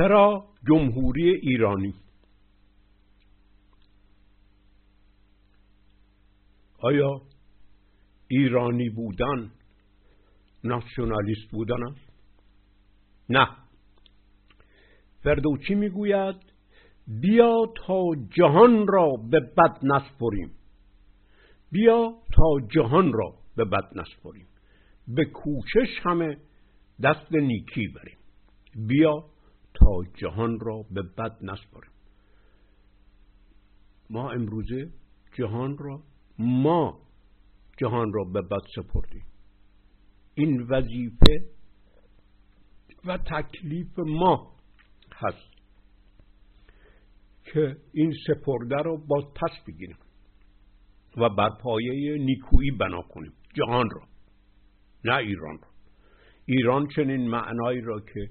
چرا جمهوری ایرانی؟ آیا ایرانی بودن ناسیونالیست بودن است؟ نه. فردوچی می‌گوید بیا تا جهان را به بد نسپریم. بیا تا جهان را به بد نسپریم. به کوشش همه دست نیکی بریم. بیا تا جهان را به بد نسپاریم. ما امروزه جهان را ما جهان را به بد سپردیم. این وظیفه و تکلیف ما هست که این سپرده رو باز پس بگیریم و بر پایه نیکویی بنا کنیم. جهان را نه ایران را. ایران چنین معنایی را که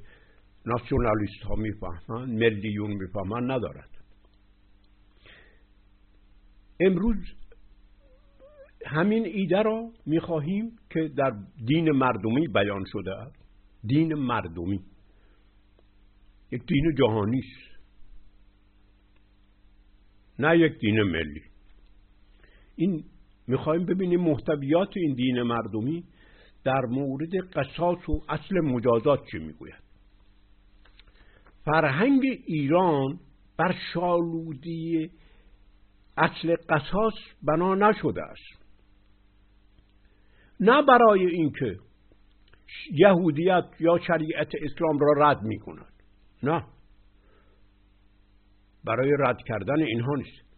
ناسیونالیست ها می‌فهمند ملیون می‌فهمند ندارد امروز همین ایده را می‌خواهیم که در دین مردمی بیان شده. است دین مردمی. یک دین جهانی است. نه یک دین ملی. این می‌خواهیم ببینیم محتویات این دین مردمی در مورد قصاص و اصل مجازات چی می‌گوید. فرهنگ ایران بر شالودی اصل قصاص بنا نشده است. نه برای اینکه یهودیت یا شریعت اسلام را رد می کند نه. برای رد کردن اینها نیست.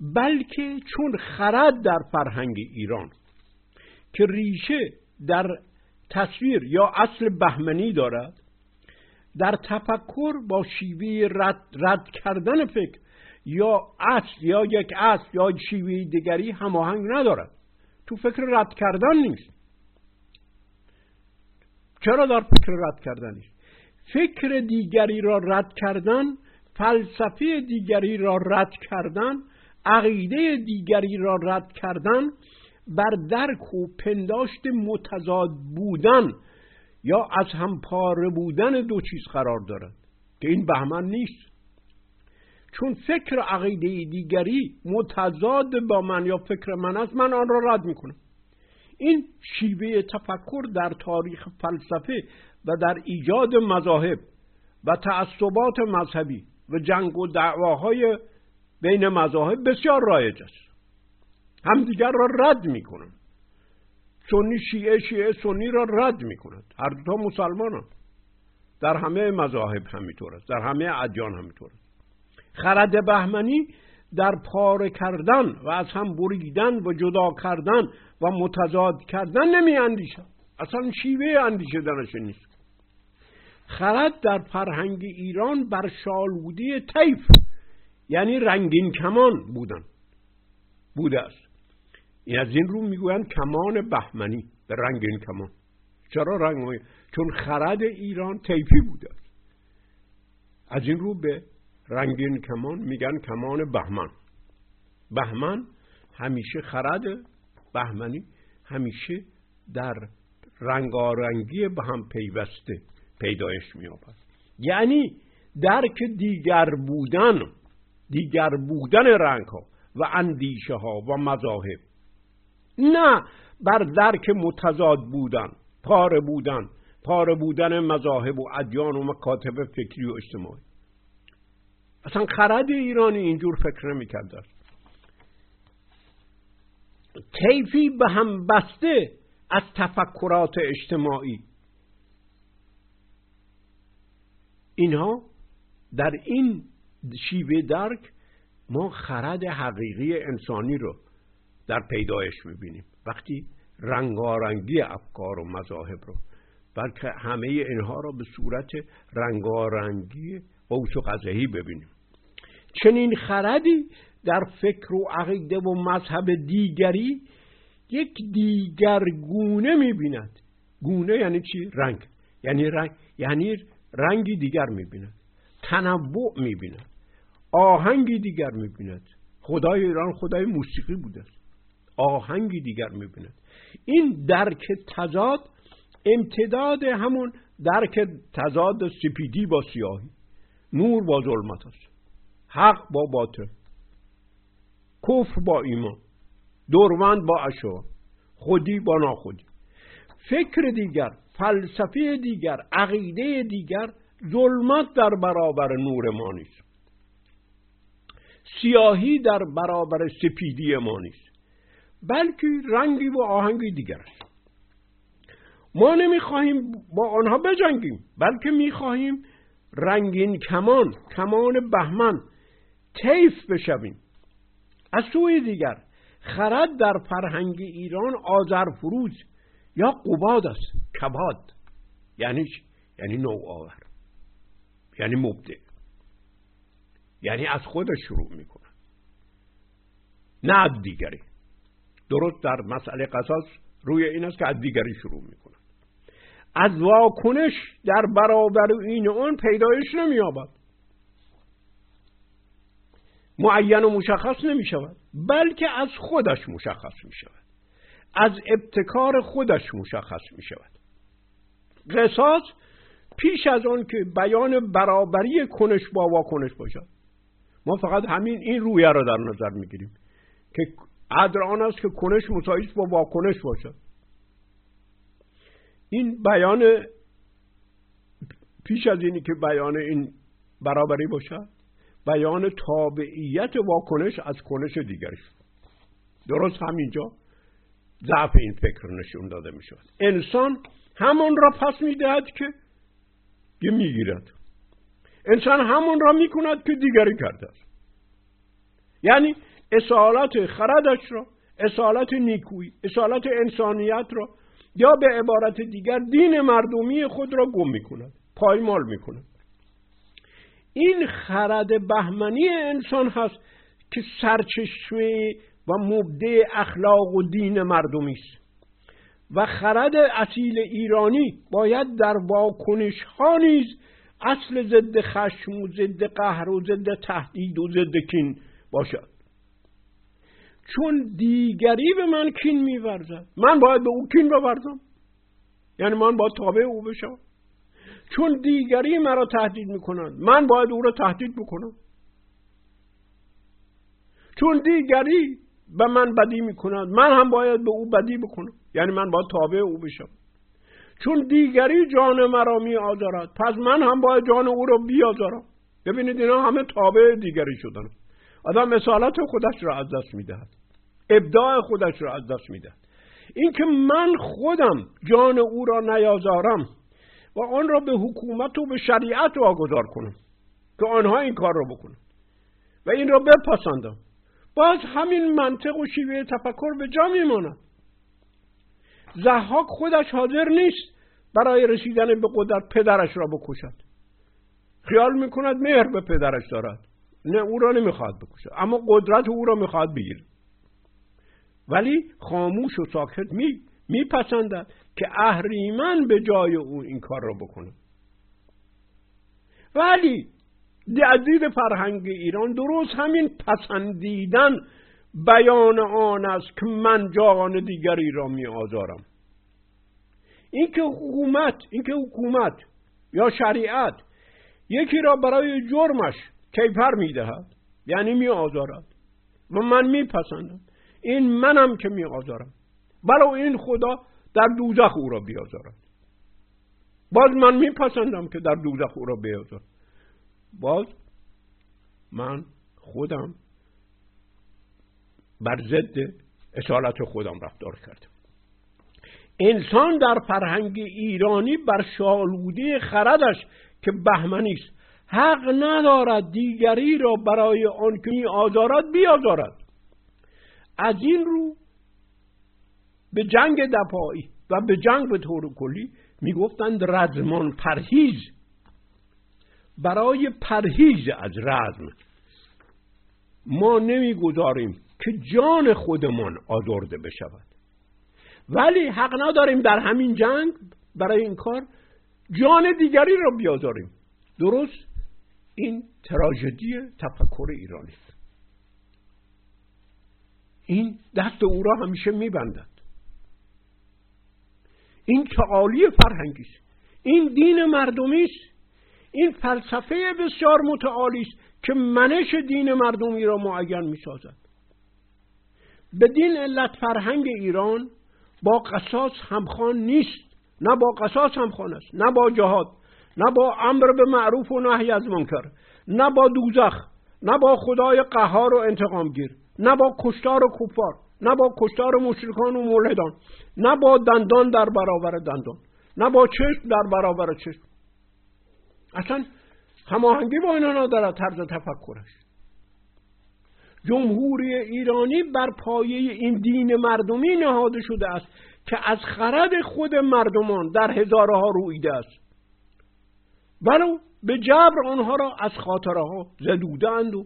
بلکه چون خرد در فرهنگ ایران که ریشه در تصویر یا اصل بهمنی دارد در تفکر با شیوه رد, رد کردن فکر یا اصل یا یک اصل یا شیوه دیگری هماهنگ ندارد. تو فکر رد کردن نیست. چرا در فکر رد کردن نیست؟ فکر دیگری را رد کردن فلسفه دیگری را رد کردن عقیده دیگری را رد کردن بر درک و پنداشت متضاد بودن یا از هم پاره بودن دو چیز قرار دارد که این بهمن نیست. چون فکر عقیده دیگری متضاد با من یا فکر من است من آن را رد می‌کنم. این شیوه تفکر در تاریخ فلسفه و در ایجاد مذاهب و تعصبات مذهبی و جنگ و دعواهای بین مذاهب بسیار رایج است. همدیگر را رد می‌کنن سنی شیعه شیعه سنی را رد می‌کند. هر دو مسلمان در همه مذاهب همینطور است. در همه ادیان همینطور است. خرد بهمنی در پاره کردن و از هم بریدن و جدا کردن و متضاد کردن نمی اندیشد اصلا شیوه اندیشدنش نیست. خرد در فرهنگ ایران بر شالودی طیف یعنی رنگین کمان بودن. بوده است. این از این رو می‌گویند کمان بهمنی به رنگین کمان. چرا رنگ چون خرد ایران طیفی بوده. از این رو به رنگین کمان میگن کمان بهمن. بهمن همیشه خرد بهمنی همیشه در رنگارنگی به هم پیوسته پیدایش میابد یعنی درک دیگر بودن دیگر بودن رنگ ها و اندیشه ها و مذاهب. نه بر درک متضاد بودن پاره بودن پاره بودن مذاهب و ادیان و مکاتب فکری و اجتماعی. اصلا خرد ایرانی اینجور فکر نمی‌کرده است به هم بسته از تفکرات اجتماعی. اینها در این شیوه درک ما خرد حقیقی انسانی رو در پیدایش می‌بینیم. وقتی رنگارنگی افکار و مذاهب رو بلکه همه اینها را به صورت رنگارنگی قوس و قزهی ببینیم. چنین خردی در فکر و عقیده و مذهب دیگری یک دیگر گونه می‌بیند. گونه یعنی چی؟ رنگ. یعنی رنگ یعنی رنگی دیگر می‌بیند. تنوع می‌بیند. آهنگی دیگر می‌بیند. خدای ایران خدای موسیقی بوده. آهنگی دیگر می‌بیند. این درک تضاد امتداد همون درک تضاد سپیدی با سیاهی. نور با ظلمت است. حق با باطل. کفر با ایمان. دروند با اشوا خودی با ناخودی. فکر دیگر فلسفه دیگر عقیده دیگر ظلمت در برابر نور ما نیست. سیاهی در برابر سپیدی ما نیست. بلکه رنگی و آهنگی دیگر. است ما نمی‌خواهیم با آنها بجنگیم بلکه می‌خواهیم رنگین کمان کمان بهمن تیف بشویم. از سوی دیگر خرد در فرهنگ ایران آذر فروز یا قباد است. کباد یعنی یعنی نوآور. یعنی مبدع یعنی از خودش شروع می‌کنه نه از دیگری. درست در مسئله قصاص روی این است که از دیگری شروع می‌کنه. از واکنش در برابر این اون پیدایش نمییابد. معین و مشخص نمی شود بلکه از خودش مشخص می شود از ابتکار خودش مشخص می شود قصاص پیش از آن که بیان برابری کنش با واکنش باشد. ما فقط همین این رویه را در نظر می‌گیریم که عدر آن است که کنش مساوی با واکنش باشد. این بیان پیش از اینی که بیان این برابری باشد بیان تابعیت واکنش از کنش دیگرش درست همینجا ضعف این فکر نشون داده می شود انسان همون را پس می‌دهد که می‌گیرد. انسان همون را می‌کند که دیگری کرده است. یعنی اصالت خردش را اصالت نیکویی اصالت انسانیت را یا به عبارت دیگر دین مردمی خود را گم می‌کند پایمال می‌کند. این خرد بهمنی انسان هست که سرچشمه و مبدع اخلاق و دین مردمی است. و خرد اصیل ایرانی باید در واکنش ها نیز اصل ضد خشم و ضد قهر و ضد تهدید و ضد کین باشد. چون دیگری به من کین میورزد. من باید به او کین بورزم. یعنی من باید تابع او بشم. چون دیگری مرا تهدید می‌کنند من باید او را تهدید بکنم. چون دیگری به من بدی می‌کنند من هم باید به او بدی بکنم. یعنی من باید تابع او بشم. چون دیگری جان مرا می آزارد پس من هم باید جان او را بیازارم ببینید اینا همه تابع دیگری شدن. آدم اصالت خودش را از دست می‌دهد. ابداع خودش را از دست می‌دهد اینکه من خودم جان او را نیازارم و آن را به حکومت و به شریعت واگذار کنم که آنها این کار را بکنم و این را بپسندم. باز همین منطق و شیوه تفکر به جا میماند. زحاک خودش حاضر نیست برای رسیدن به قدرت پدرش را بکشد. خیال می‌کند مهر به پدرش دارد. نه او را نمی‌خواد بکشد. اما قدرت او را می‌خواد بگیرد. ولی خاموش و ساکت می میپسندد که اهریمن به جای او این کار را بکنه. ولی دید فرهنگ ایران درست همین پسندیدن بیان آن است که من جان دیگری را می آزارم. اینکه حکومت اینکه حکومت یا شریعت یکی را برای جرمش کیفر می‌دهد یعنی می آزارد. و من میپسندم. این منم که می آزارم برای این خدا در دوزخ او را بیازارد باز من میپسندم که در دوزخ او را بیازارم. باز من خودم بر ضد اصالت خودم رفتار کردم. انسان در فرهنگ ایرانی بر شالوده خردش که بهمنی است حق ندارد دیگری را برای آن که می آزارد بیازارد. از این رو به جنگ دفاعی و به جنگ به طور کلی می‌گفتند رزمان پرهیز. برای پرهیز از رزم ما نمی‌گذاریم که جان خودمان آزرده بشود. ولی حق نداریم در همین جنگ برای این کار جان دیگری را بیازاریم. درست؟ این تراژدی تفکر ایرانی. است این دست او را همیشه میبندد. این تعالی فرهنگی است این دین مردمی است این فلسفه بسیار متعالی است که منش دین مردمی را معین می سازد بدین علت فرهنگ ایران با قصاص همخوان نیست. نه با قصاص همخوان است نه با جهاد نه با امر به معروف و نهی از منکر نه با دوزخ نه با خدای قهار و انتقامگیر. نه با کشتار و کفار نه با کشتار مشرکان و ملحدان نه با دندان در برابر دندان نه با چشم در برابر چشم. اصلا هماهنگی با اینا ندارد طرز تفکرش جمهوری ایرانی بر پایه این دین مردمی نهاده شده است که از خرد خود مردمان در هزارها رویده است. ولو به جبر آنها را از خاطره ها زدودند و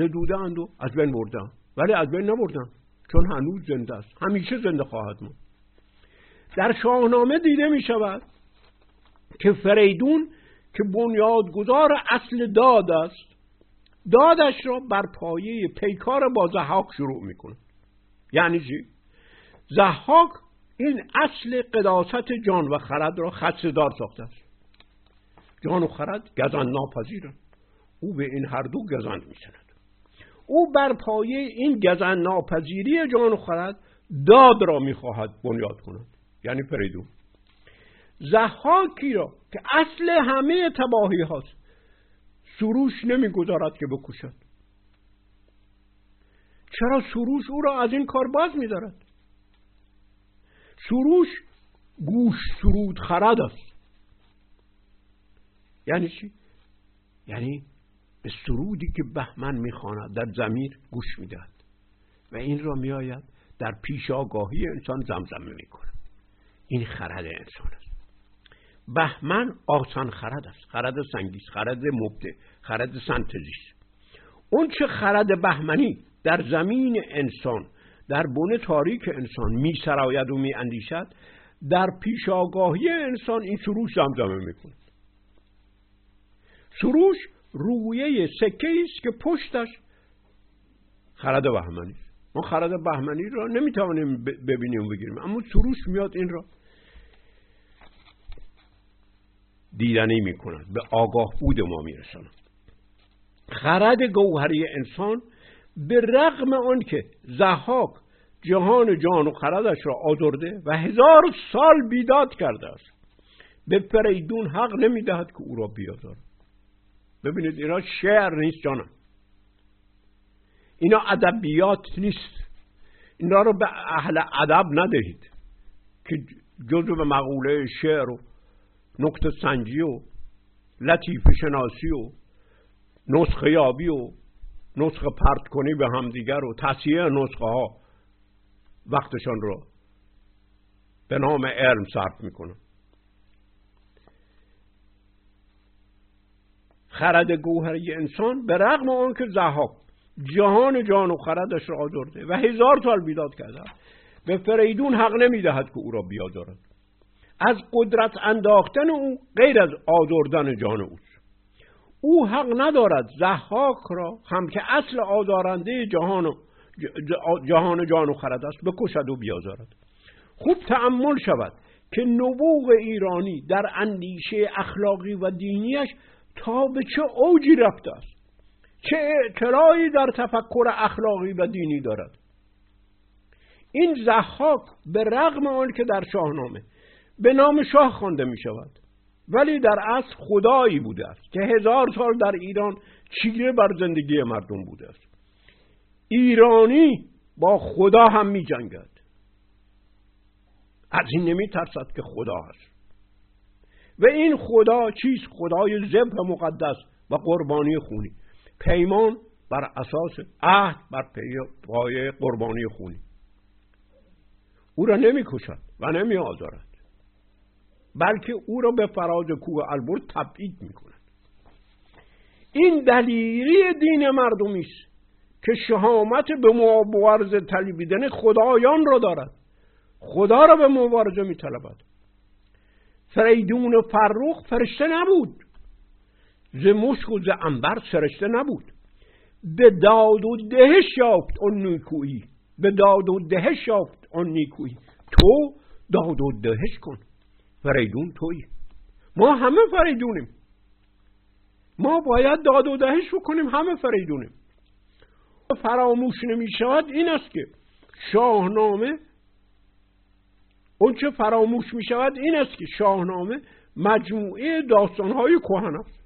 زدودند و از بین بردن. ولی از بین نبردن چون هنوز زنده است. همیشه زنده خواهد ماند. در شاهنامه دیده می شود که فریدون که بنیادگذار اصل داد است دادش را بر پایه پیکار با زحاک شروع می‌کنه یعنی چی؟ زحاک این اصل قداست جان و خرد را خدشدار ساخته است. جان و خرد گزند ناپذیرند. او به این هر دو گزند می‌زند او بر پایه این گزند ناپذیری جان و خرد داد را می‌خواهد بنیاد کند. یعنی فریدون زحاکی را که اصل همه تباهی هاست سروش نمی‌گذارد که بکشد چرا سروش او را از این کار باز میدارد؟ سروش گوش سرود خرد است. یعنی چی؟ یعنی به سرودی که بهمن می‌خواند در زمیر گوش می‌دهد و این را میآید در پیش آگاهی انسان زمزمه می‌کند. این خرد انسان است. بهمن آسان خرد است. خرد سنگیز خرد مبده خرد سنتزیست. اون چه خرد بهمنی در زمین انسان در بن تاریک انسان می سراید و می اندیشد در پیش آگاهی انسان این سروش زمزمه می‌کند. سروش رویه سکه است که پشتش خرد بهمنی ما خرد بهمنی را نمی‌توانیم ببینیم و بگیریم. اما سروش میاد این را. دیدنی می‌کند. به آگاه بود ما میرساند. خرد گوهری انسان به رغم آن که زحاک جهان جان و خردش را آزرده و هزار سال بیداد کرده است. به فریدون حق نمی‌دهد که او را بیازارد. ببینید اینا شعر نیست جانم. اینا ادبیات نیست. اینا رو به اهل ادب ندهید که جزو به مقوله شعر و نقطه سنجی و لطیف شناسی و نسخه یابی و نسخه پرت کنی به همدیگر و تصیح نسخه ها وقتشان رو به نام علم صرف می‌کنن خرد گوهری انسان به رغم آن که زهاک جهان جان و خردش را آزرده و هزار سال بیداد کرده به فریدون حق نمی‌دهد که او را بیازارد از قدرت انداختن او غیر از آزردن جان اوست. او حق ندارد زحاک را هم که اصل آزارنده جهان و جهان جان و خرد است بکشد و بیازارد. خوب تعمل شود که نبوغ ایرانی در اندیشه اخلاقی و دینیش تا به چه اوجی رفته است؟ چه اعترایی در تفکر اخلاقی و دینی دارد؟ این زحاک به رغم آن که در شاهنامه به نام شاه خوانده می شود ولی در اصل خدایی بوده است که هزار سال در ایران چیره بر زندگی مردم بوده است. ایرانی با خدا هم می جنگد. از این نمی ترسد که خدا هست و این خدا چیست؟ خدای زبه مقدس و قربانی خونی. پیمان بر اساس عهد بر پای قربانی خونی. او را نمی کشد و نمی آزارد بلکه او را به فراز کوه البرز تبعید می کند این دلیری دین مردمی است که شهامت به مبارزه طلبیدن خدایان را دارد. خدا را به مبارزه می طلبد فریدون و فرخ فرشته نبود. ز مشک و ز انبر سرشته نبود. به داد و دهش یافت آن نیکویی. به داد و دهش یافت آن نیکویی. تو داد و دهش کن. فریدون توی. ما همه فریدونیم. ما باید داد و دهش بکنیم همه فریدونیم. فراموش نمی شود این است که شاهنامه اون چه فراموش می شود این است که شاهنامه مجموعه داستانهای کهن است.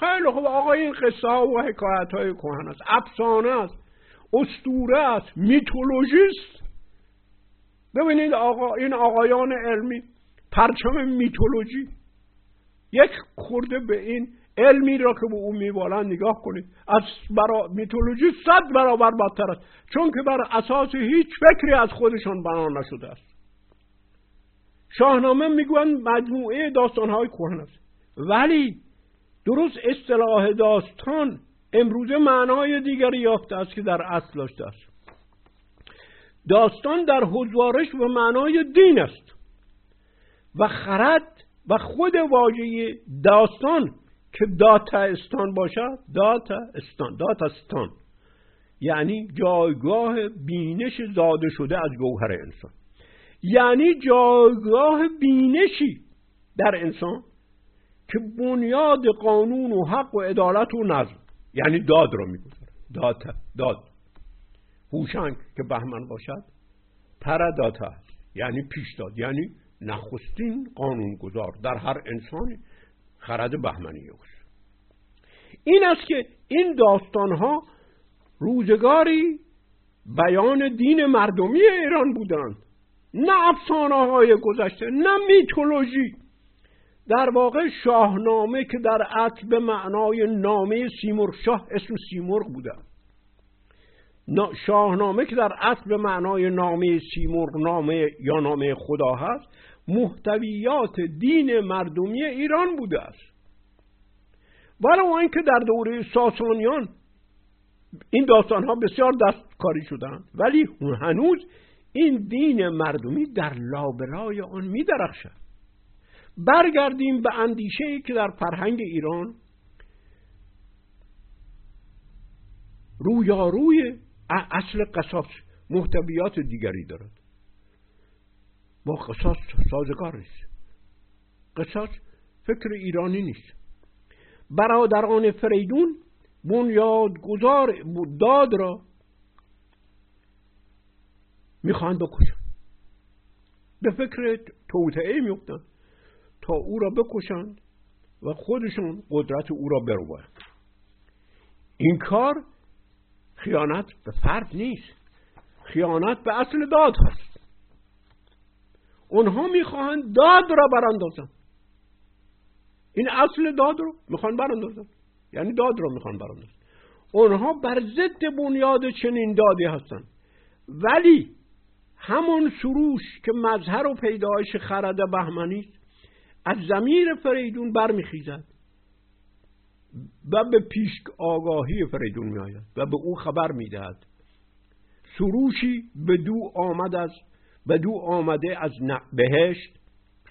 خیلی خوب آقا این قصه ها و حکایت های کهن است. افسانه است استوره است میتولوژیست. ببینید آقا این آقایان علمی پرچم میتولوژی. یک خورده به این علمی را که به او میبالند نگاه کنید از برا میتولوژی صد برابر بدتر است. چون که بر اساس هیچ فکری از خودشان بنا نشده است. شاهنامه می‌گویند مجموعه داستانهای کهن است. ولی درست اصطلاح داستان امروزه معنای دیگری یافته است که در اصل داشته است. داستان در حضوارش و معنای دین است و خرد و خود واژه داستان که داتا استان باشد داتا استان داتا استان یعنی جایگاه بینش زاده شده از گوهر انسان. یعنی جایگاه بینشی در انسان که بنیاد قانون و حق و عدالت و نظم. یعنی داد را می‌گذاره. داد داد. هوشنگ که بهمن باشد پرداتا است یعنی پیشداد یعنی نخستین قانون گذار در هر انسانی خرد بهمنی است این است که این داستان ها روزگاری بیان دین مردمی ایران بودند. نه افسانه های گذشته نه میتولوژی. در واقع شاهنامه که در اصل به معنای نامه سیمرغ شاه اسم سیمرغ بوده. شاهنامه که در اصل به معنای نامه سیمرغ نامه یا نامه خدا هست محتویات دین مردمی ایران بوده است. ولو اینکه در دوره ساسانیان این داستان ها بسیار دستکاری شدند ولی هنوز این دین مردمی در لابرای آن می درخشد برگردیم به اندیشه که در فرهنگ ایران رویاروی اصل قصاص محتویات دیگری دارد. با قصاص سازگار نیست. قصاص فکر ایرانی نیست. برادران فریدون بنیادگذار داد را می‌خواهند بکشن به فکر توطعه میفتند تا او را بکشند و خودشون قدرت او را بروبایند این کار خیانت به فرد نیست خیانت به اصل داد هست. اونها می‌خواهند داد را براندازن. این اصل داد رو می‌خوان براندازن. یعنی داد را می‌خوان براندازن. اونها بر ضد بنیاد چنین دادی هستند ولی همون سروش که مظهر و پیدایش خرد بهمنی از زمیر فریدون برمیخیزد و به پیش آگاهی فریدون میآید و به او خبر می‌دهد. سروشی به دو آمد از به دو آمده از بهشت.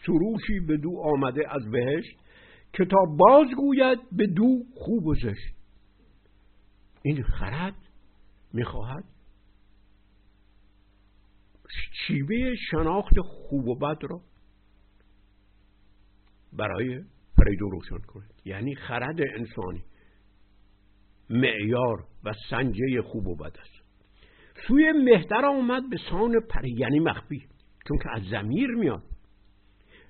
سروشی به دو آمده از بهشت که تا بازگوید به دو خوب و زشت. این خرد می‌خواهد شیوه شناخت خوب و بد را برای فریدون روشن کنید. یعنی خرد انسانی معیار و سنجه خوب و بد است. سوی مهتر آمد به سان پری یعنی مخفی چون که از زمیر میاد.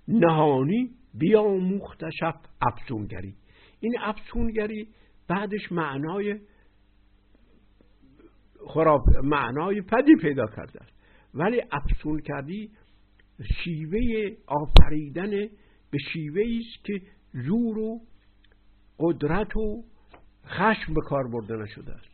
نهانی بیاموختشب افسونگری. این افسونگری بعدش معنای خراب معنای پدی پیدا کرده است. ولی افسون کردی شیوه آفریدن به شیوه است که زور و قدرت و خشم به کار برده نشده است.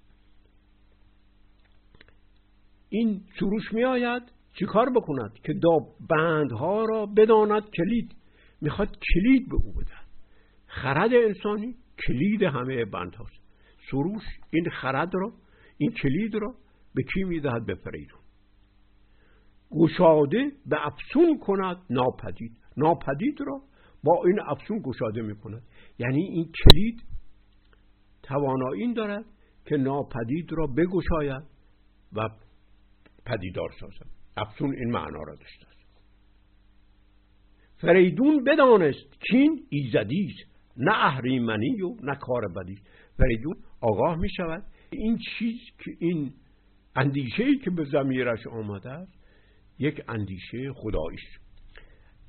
این سروش می آید چی کار بکند که دا بندها را بداند کلید؟ می‌خواد کلید به او بدهد خرد انسانی کلید همه بند هاست سروش این خرد را این کلید را به کی می‌دهد به فریدون گشاده به افسون کند ناپدید. ناپدید را با این افسون گشاده می کند یعنی این کلید توانایی دارد که ناپدید را بگشاید و پدیدار سازد. افسون این معنا را داشته است. فریدون بدانست کین ایزدیست نه اهریمنی و نه کار بدی. فریدون آگاه می شود این چیز که این اندیشه که به زمیرش آمده است یک اندیشه خداییش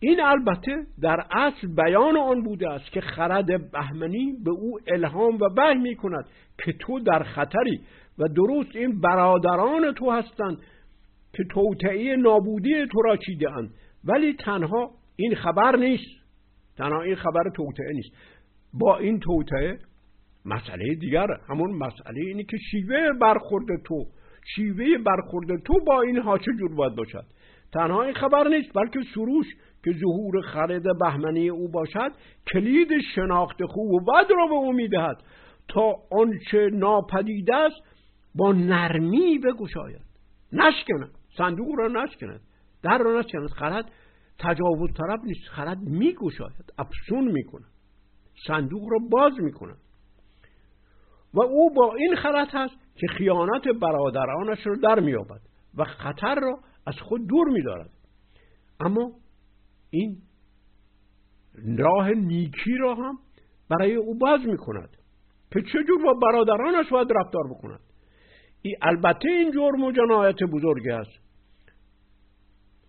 این البته در اصل بیان آن بوده است که خرد بهمنی به او الهام و به می کند که تو در خطری و درست این برادران تو هستند که توطعه نابودی تو را چیده اند. ولی تنها این خبر نیست. تنها این خبر توطعه نیست. با این توطعه مسئله دیگر همون مسئله اینه که شیوه برخورد تو شیوه برخورد تو با اینها چه جور باید باشد؟ تنها این خبر نیست بلکه سروش که ظهور خرد بهمنی او باشد کلید شناخت خوب و بد را به او می‌دهد تا آنچه ناپدیده است با نرمی بگشاید. نشکند صندوق را نشکند در را نشکند. خرد تجاوز طرف نیست خرد میگشاید افسون می‌کند صندوق را باز می‌کند. و او با این خرد هست که خیانت برادرانش را در مییابد و خطر را از خود دور میدارد. اما این راه نیکی را هم برای او باز می‌کند. که چجور با برادرانش باید رفتار بکند؟ ای البته این جرم و جنایت بزرگی است.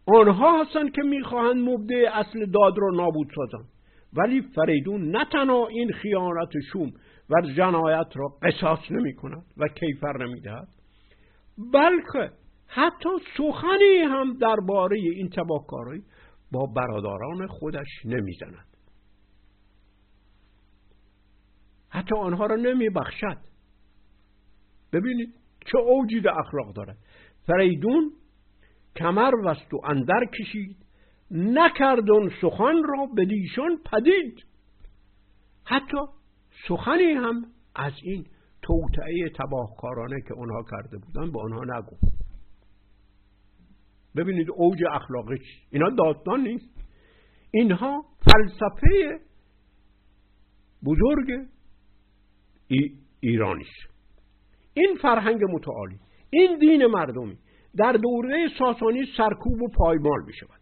آنها هستند که می‌خواهند مبدع اصل داد را نابود سازند. ولی فریدون نه تنها این خیانت شوم و جنایت را قصاص نمی کند و کیفر نمی دهد بلکه حتی سخنی هم درباره این تباهکاری با برادران خودش نمی‌زند. حتی آنها را نمی بخشد ببینید چه اوجید اخلاق دارد. فریدون کمر وست و اندر کشید. نکردن سخن را به دیشان پدید. حتی سخنی هم از این توطعه تباهکارانه که آنها کرده بودن به آنها نگفت. ببینید اوج اخلاقی اینا داستان نیست. اینها فلسفه بزرگ ایرانیش. این فرهنگ متعالی این دین مردمی در دوره ساسانی سرکوب و پایمال می شود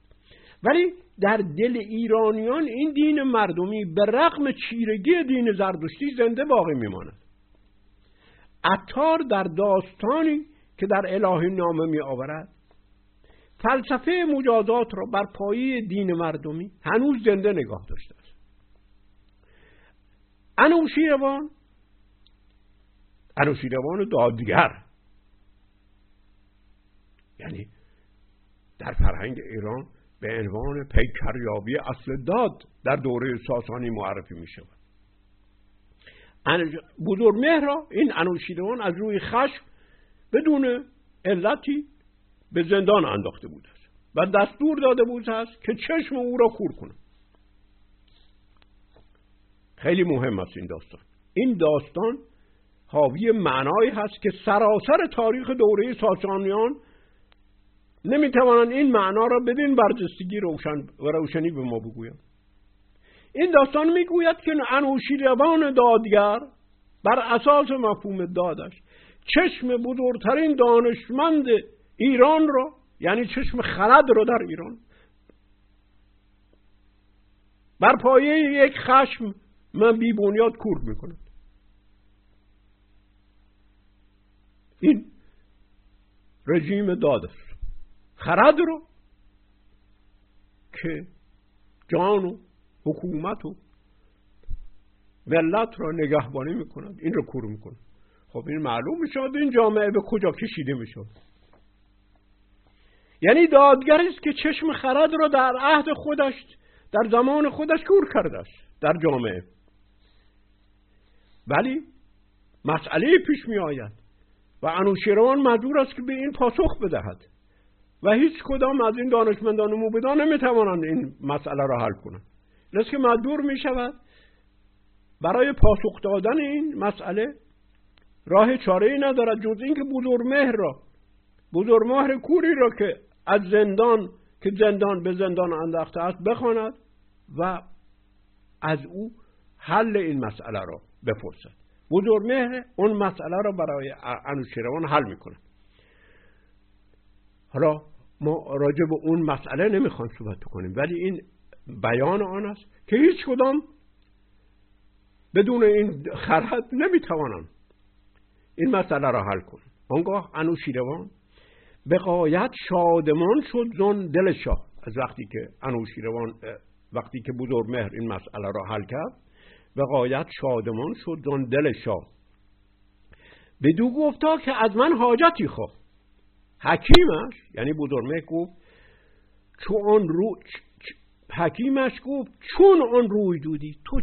ولی در دل ایرانیان این دین مردمی به رغم چیرگی دین زردشتی زنده باقی میماند. عطار در داستانی که در الهی نامه می آورد فلسفه مجازات را بر پایه دین مردمی هنوز زنده نگاه داشته است. انوشیروان انوشیروان دادگر. یعنی در فرهنگ ایران به عنوان پیکریابی اصل داد در دوره ساسانی معرفی می شود بزرگ را این انوشیروان از روی خشم بدون علتی به زندان انداخته بود. است و دستور داده بود است که چشم او را کور کنه خیلی مهم است این داستان. این داستان حاوی معنایی هست که سراسر تاریخ دوره ساسانیان نمی‌توانند این معنا را بدین برجستگی روشن و روشنی به ما بگویند. این داستان می‌گوید که انوشیروان دادگر بر اساس مفهوم دادش چشم بزرگترین دانشمند ایران را یعنی چشم خرد را در ایران. بر پایه یک خشم من بی بنیاد کور می‌کند این رژیم داد است خرد رو که جان و حکومت و ملت را نگهبانی می‌کند این رو کور می‌کند خب این معلوم می‌شد این جامعه به کجا کشیده می‌شد؟ یعنی دادگری است که چشم خرد را در عهد خودش در زمان خودش کور کرده است در جامعه. ولی مسئله پیش می آید و انوشیروان مجبور است که به این پاسخ بدهد و هیچ کدام از این دانشمندان موبدان نمی توانند این مسئله را حل کنند. لذا که مجبور می شود برای پاسخ دادن این مسئله راه چاره ای ندارد جز اینکه بزرگمهر را بزرگمهر کوری را که از زندان که زندان به زندان انداخته است بخواند و از او حل این مسئله را بپرسد. بزرگمهر اون مسئله را برای انوشیروان حل می‌کنه حالا ما راجع به اون مسئله نمی‌خوایم صحبت کنیم ولی این بیان آن است که هیچ کدام بدون این خرد نمی‌توانم این مسئله را حل کنم آنگاه انوشیروان به قایت شادمان شد زن دل شاه. از وقتی که انوشیروان وقتی که بزرگ مهر این مسئله را حل کرد به قایت شادمان شد زن دل شاه. دو گفتا که از من حاجتی خواه حکیمش یعنی بزرگمه گفت چون رو حکیمش گفت چون آن روی دودی تو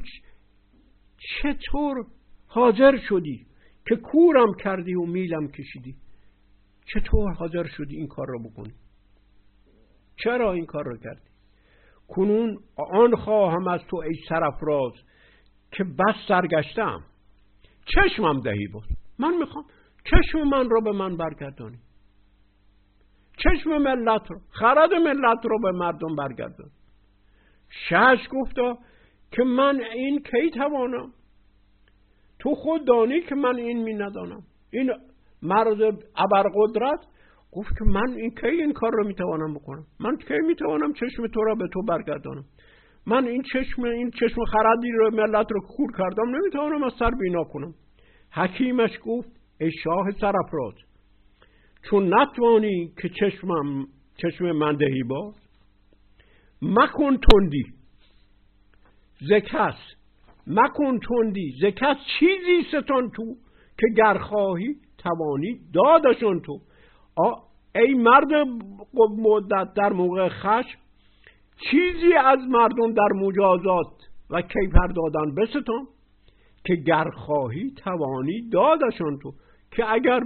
چطور حاضر شدی که کورم کردی و میلم کشیدی؟ چطور حاضر شدی این کار را بکنی؟ چرا این کار را کردی؟ کنون آن خواهم از تو ای سرفراز که بس سرگشتم. چشمم دهی بود من می‌خوام چشم من رو به من برگردانی. چشم ملت رو خرد ملت رو به مردم برگردان شش گفتا که من این کی توانم؟ تو خود دانی که من این می ندانم. این مرد ابرقدرت گفت که من این کی این کار رو می‌توانم بکنم؟ من کی می‌توانم چشم تو را به تو برگردانم؟ من این چشم این چشم خردی رو ملت رو کور کردم نمی‌توانم از سر بینا کنم. حکیمش گفت ای شاه سرفراز چون نتوانی که چشمم چشم من باز مکن تندی. زکس مکن تندی. زکس چیزی ستان تو که گر خواهی توانی دادشون تو. ای مرد مدت در موقع خشم چیزی از مردم در مجازات و کیفر دادن بستان که گر خواهی توانی دادشون تو. که اگر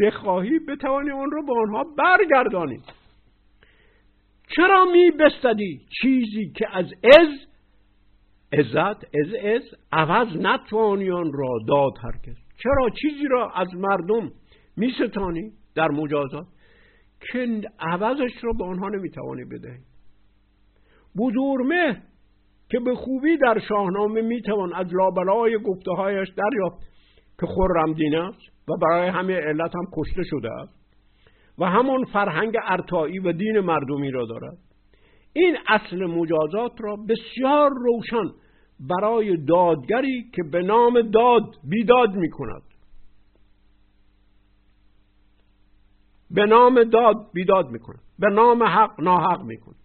بخواهی بتوانی آن رو به آنها برگردانی. چرا می بستدی چیزی که از از عزت از از عوض نتوانی آن را داد هرگز؟ چرا چیزی را از مردم می ستانی در مجازات؟ که عوضش را به آنها نمی‌توانی بدهی بزرمه که به خوبی در شاهنامه می‌توان از لابلای گفته هایش دریافت که خرمدین است و برای همه علت هم کشته شده است و همون فرهنگ ارتایی و دین مردمی را دارد. این اصل مجازات را بسیار روشن برای دادگری که به نام داد بیداد می کند به نام داد بیداد می کند به نام حق ناحق می کند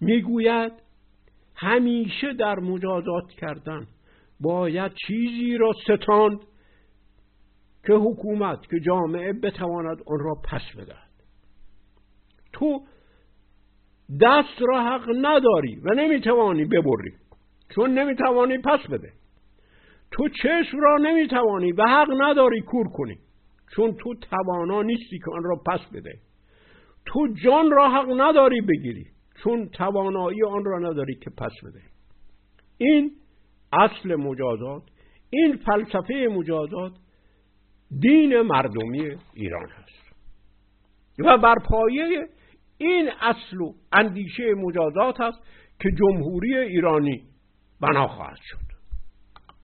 می‌گوید همیشه در مجازات کردن باید چیزی را ستاند که حکومت که جامعه بتواند آن را پس بدهد. تو دست را حق نداری و نمی‌توانی ببری. چون نمی‌توانی پس بده. تو چشم را نمی‌توانی و حق نداری کور کنی. چون تو توانا نیستی که آن را پس بده. تو جان را حق نداری بگیری. چون توانایی آن را نداری که پس بده. این اصل مجازات این فلسفه مجازات دین مردمی ایران هست. و بر پایه این اصل و اندیشه مجازات هست که جمهوری ایرانی بنا خواهد شد.